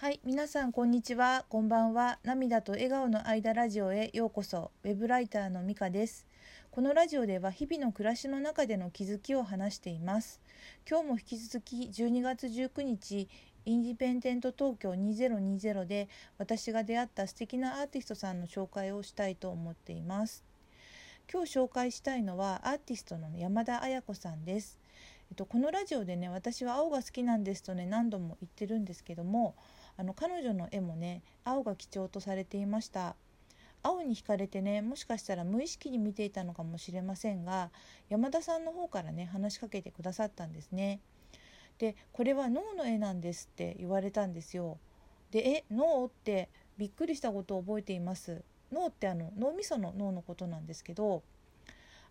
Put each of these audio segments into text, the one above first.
はい、皆さんこんにちは。こんばんは。涙と笑顔の間ラジオへようこそ。ウェブライターのミカです。このラジオでは日々の暮らしの中での気づきを話しています。今日も引き続き12月19日、インディペンデント東京2020で私が出会った素敵なアーティストさんの紹介をしたいと思っています。今日紹介したいのはアーティストの山田彩子さんです。えっと、このラジオでね私は青が好きなんですとね何度も言ってるんですけどもあの彼女の絵もね青が基調とされていました。青に惹かれてねもしかしたら無意識に見ていたのかもしれませんが山田さんの方からね話しかけてくださったんですね。でこれは脳の絵なんですって言われたんですよ。でえ脳ってびっくりしたことを覚えています。脳ってあの脳みその脳のことなんですけど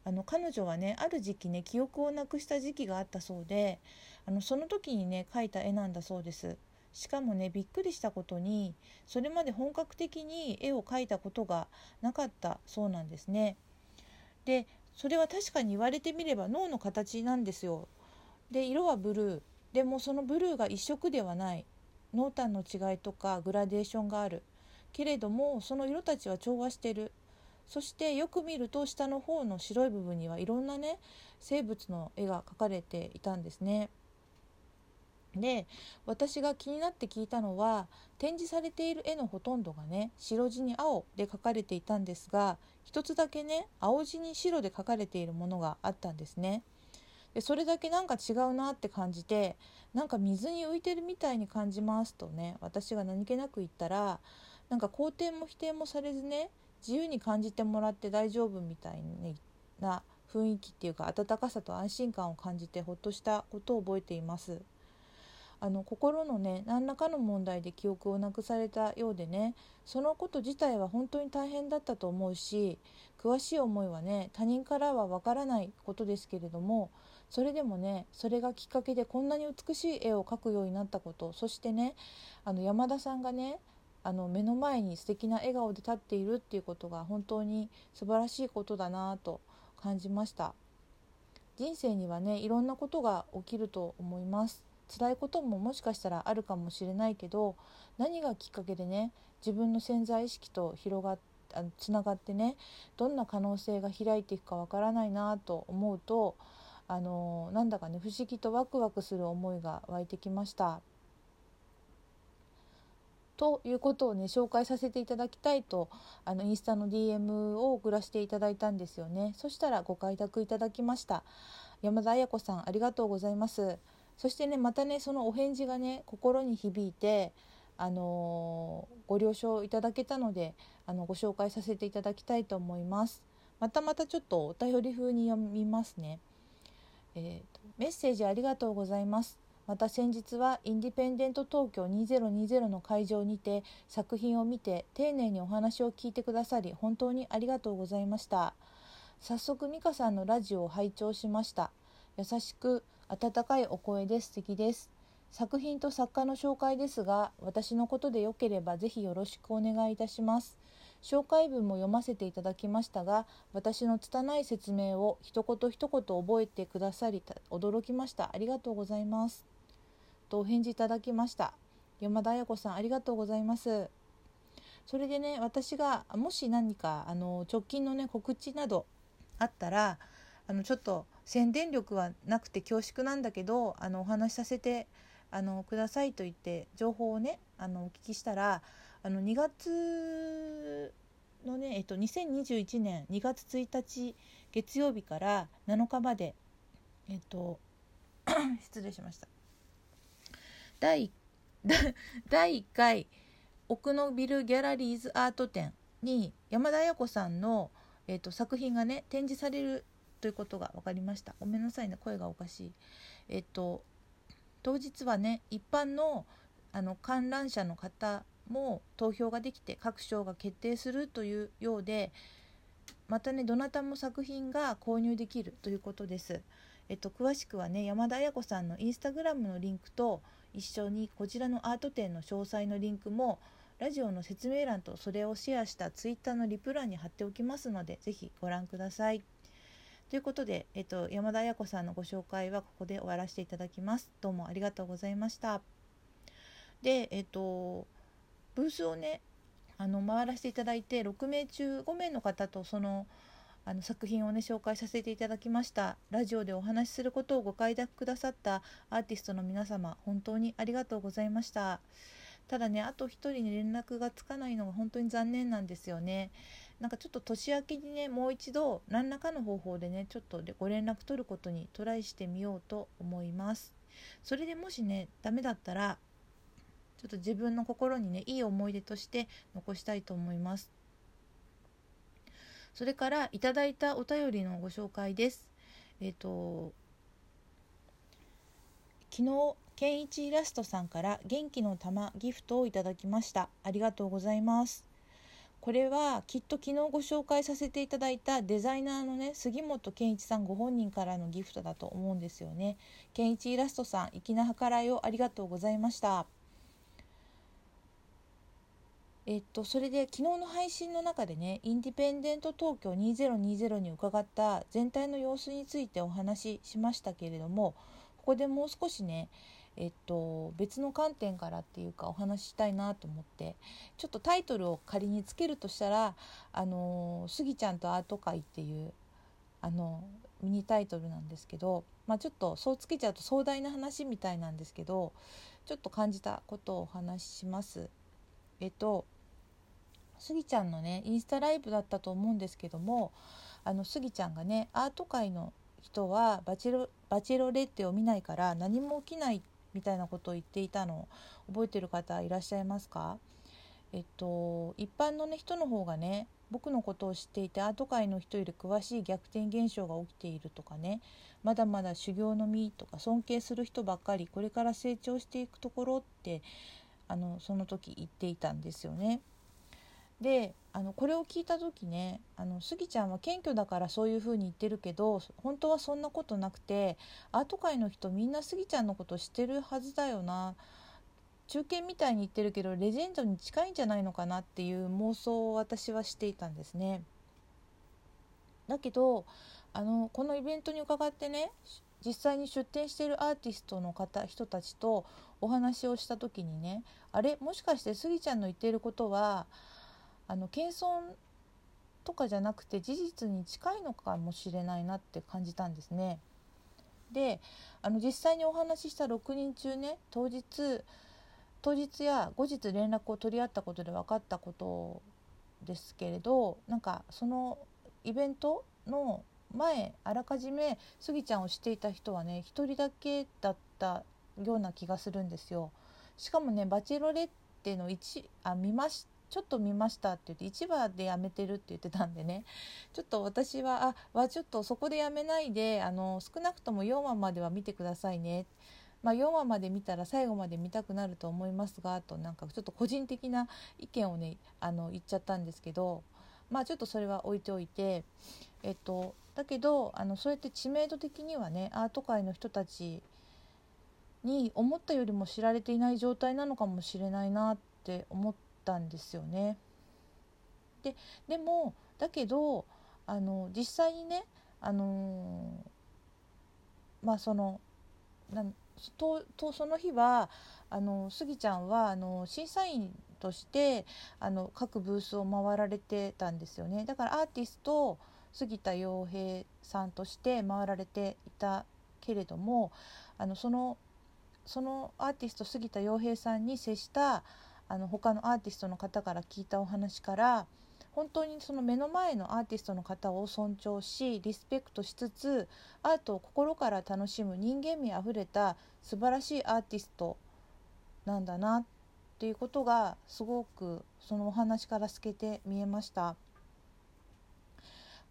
あの彼女はねある時期ね記憶をなくした時期があったそうであのその時にね描いた絵なんだそうです。しかもねびっくりしたことにそれまで本格的に絵を描いたことがなかったそうなんですね。でそれは確かに言われてみれば脳の形なんですよ。で色はブルー。でもそのブルーが一色ではない。濃淡の違いとかグラデーションがある。けれどもその色たちは調和してる。そしてよく見ると下の方の白い部分にはいろんなね生物の絵が描かれていたんですね。で私が気になって聞いたのは展示されている絵のほとんどがね白地に青で描かれていたんですが一つだけね青地に白で描かれているものがあったんですね。でそれだけなんか違うなって感じてなんか水に浮いてるみたいに感じますとね私が何気なく言ったらなんか肯定も否定もされずね自由に感じてもらって大丈夫みたいな雰囲気っていうか温かさと安心感を感じてほっとしたことを覚えています。あの心のね何らかの問題で記憶をなくされたようでねそのこと自体は本当に大変だったと思うし詳しい思いはね他人からはわからないことですけれどもそれでもねそれがきっかけでこんなに美しい絵を描くようになったことそしてねあの山田さんがねあの目の前に素敵な笑顔で立っているっていうことが本当に素晴らしいことだなと感じました。人生にはねいろんなことが起きると思います。辛いことももしかしたらあるかもしれないけど何がきっかけでね自分の潜在意識と広があつながってねどんな可能性が開いていくかわからないなと思うとあのなんだかね不思議とワクワクする思いが湧いてきました。ということをね紹介させていただきたいとあのインスタの DM を送らせていただいたんですよね。そしたらご開拓いただきました。山田彩子さんありがとうございます。そしてねまたねそのお返事がね心に響いてあのー、ご了承いただけたのであのご紹介させていただきたいと思います。またまたちょっとお便り風に読みますね。えーとメッセージありがとうございます。また先日はインディペンデント東京2020の会場にて作品を見て丁寧にお話を聞いてくださり本当にありがとうございました。早速美香さんのラジオを拝聴しました。優しく温かいお声で素敵です。作品と作家の紹介ですが私のことでよければぜひよろしくお願いいたします。紹介文も読ませていただきましたが私の拙い説明を一言一言覚えてくださり驚きました。ありがとうございます。とお返事いただきました。山田彩子さんありがとうございます。それでね私がもし何かあの直近のね告知などあったらあのちょっと宣伝力はなくて恐縮なんだけどあのお話しさせてあのくださいと言って情報をねあのお聞きしたらあの2月のね、えっと、2021年2月1日月曜日から7日までえっと 失礼しました。第 第1回奥のビルギャラリーズアート展に山田彩子さんの、えーと、作品がね展示されるということが分かりました。ごめんなさいね声がおかしい。えっ、と当日はね一般のあの観覧者の方も投票ができて各賞が決定するというようでまたねどなたも作品が購入できるということです。えっと詳しくはね山田彩子さんのインスタグラムのリンクと一緒にこちらのアート展の詳細のリンクもラジオの説明欄とそれをシェアしたツイッターのリプ欄に貼っておきますのでぜひご覧ください。ということで、えっと、山田彩子さんのご紹介はここで終わらせていただきます。どうもありがとうございました。でえっ、とブースをねあの回らせていただいて6名中5名の方とそのあの作品をね紹介させていただきましたラジオでお話しすることをご快諾くださったアーティストの皆様本当にありがとうございましたただねあと1人に連絡がつかないのが本当に残念なんですよねなんかちょっと年明けにねもう一度何らかの方法でねちょっとご連絡取ることにトライしてみようと思います。それでもしねダメだったらちょっと自分の心にねいい思い出として残したいと思います。それからいただいたお便りのご紹介です。えっ、ー、と昨日健一イラストさんから元気の玉ギフトをいただきました。ありがとうございます。これはきっと昨日ご紹介させていただいたデザイナーのね杉本健一さんご本人からのギフトだと思うんですよね。健一イラストさん粋な計らいをありがとうございました。えっとそれで昨日の配信の中でねインディペンデント東京2020に伺った全体の様子についてお話ししましたけれどもここでもう少しねえっと、別の観点からっていうかお話ししたいなと思ってちょっとタイトルを仮につけるとしたら「あのスギちゃんとアート会」っていうあのミニタイトルなんですけど、まあ、ちょっとそうつけちゃうと壮大な話みたいなんですけどちょっと感じたことをお話しします。えっとスギちゃんのねインスタライブだったと思うんですけどもあのスギちゃんがねアート界の人はバチロバチェロレッテを見ないから何も起きないみたいなことを言っていたのを覚えてる方いらっしゃいますか？えっと一般の、ね、人の方がね僕のことを知っていてアート界の人より詳しい逆転現象が起きているとかねまだまだ修行の身とか尊敬する人ばっかりこれから成長していくところってあのその時言っていたんですよね。であのこれを聞いた時ねあのスギちゃんは謙虚だからそういう風に言ってるけど本当はそんなことなくてアート界の人みんなスギちゃんのこと知ってるはずだよな中堅みたいに言ってるけどレジェンドに近いんじゃないのかなっていう妄想を私はしていたんですね。だけどあのこのイベントに伺ってね実際に出展しているアーティストの方人たちとお話をした時にねあれもしかしてスギちゃんの言っていることはあの謙遜とかじゃなくて事実に近いのかもしれないなって感じたんですね。であの実際にお話しした6人中ね当日当日や後日連絡を取り合ったことで分かったことですけれどなんかそのイベントの前あらかじめスギちゃんを知っていた人はね1人だけだったような気がするんですよ。しかもねバチェロレッテの1あ見ましちょっと見ましたって言って1話でやめてるって言ってたんでね。ちょっと私はあわちょっとそこでやめないであの少なくとも4話までは見てくださいね。まあ、4話まで見たら最後まで見たくなると思いますがとなんかちょっと個人的な意見をねあの言っちゃったんですけどまあちょっとそれは置いておいてえっとだけどあのそうやって知名度的にはねアート界の人たちに思ったよりも知られていない状態なのかもしれないなって思ってたんですよね。ででもだけどあの実際にねあのまあそのなんととその日はあのスギちゃんはあの審査員としてあの各ブースを回られてたんですよねだからアーティスト杉田洋平さんとして回られていたけれどもあのそのそのアーティスト杉田洋平さんに接したあの他のアーティストの方から聞いたお話から本当にその目の前のアーティストの方を尊重しリスペクトしつつアートを心から楽しむ人間味あふれた素晴らしいアーティストなんだなっていうことがすごくそのお話から透けて見えました。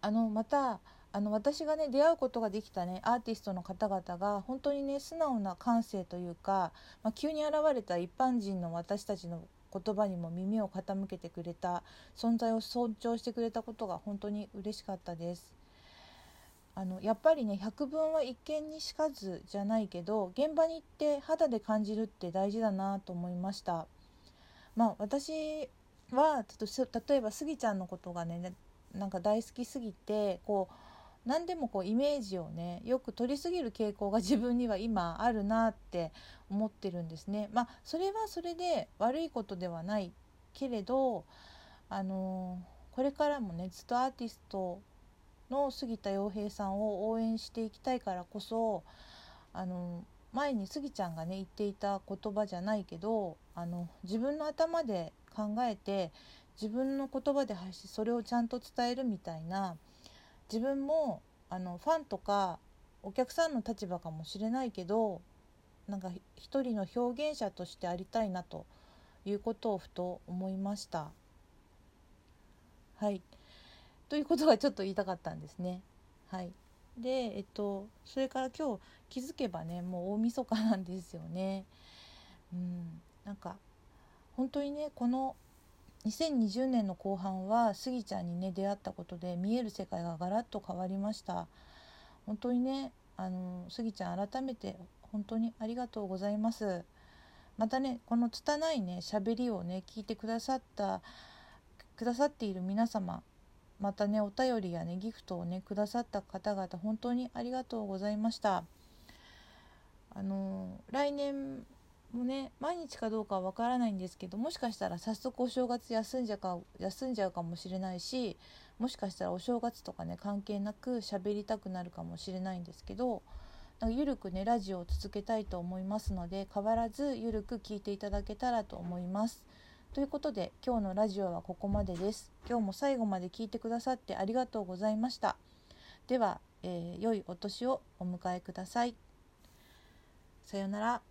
あのまたあの私がね出会うことができたねアーティストの方々が本当にね素直な感性というか、まあ、急に現れた一般人の私たちの言葉にも耳を傾けてくれた存在を尊重してくれたことが本当に嬉しかったです。あのやっぱりね百聞は一見にしかずじゃないけど現場に行って肌で感じるって大事だなと思いました。まあ私はちょっと例えばスギちゃんのことがねなんか大好きすぎてこう何でもこうイメージをねよく取りすぎる傾向が自分には今あるなって思ってるんですね。まあそれはそれで悪いことではないけれどあのこれからもねずっとアーティストの杉田洋平さんを応援していきたいからこそあの前にスギちゃんがね言っていた言葉じゃないけどあの自分の頭で考えて自分の言葉で発しそれをちゃんと伝えるみたいな自分もあのファンとかお客さんの立場かもしれないけどなんか一人の表現者としてありたいなということをふと思いました。はいということがちょっと言いたかったんですね。はいでえっとそれから今日気づけばねもう大晦日なんですよね。うんなんか本当にねこの2020年の後半はスギちゃんにね出会ったことで見える世界がガラッと変わりました。本当にねあのスギちゃん改めて本当にありがとうございます。またねこの拙いね喋りをね聞いてくださったくださっている皆様またねお便りやねギフトをねくださった方々本当にありがとうございました。あの来年もね毎日かどうかはわからないんですけどもしかしたら早速お正月休んじゃか休んじゃうかもしれないしもしかしたらお正月とかね関係なく喋りたくなるかもしれないんですけどなんかゆるくねラジオを続けたいと思いますので変わらずゆるく聞いていただけたらと思います。ということで今日のラジオはここまでです。今日も最後まで聞いてくださってありがとうございました。では、えー、良いお年をお迎えください。さようなら。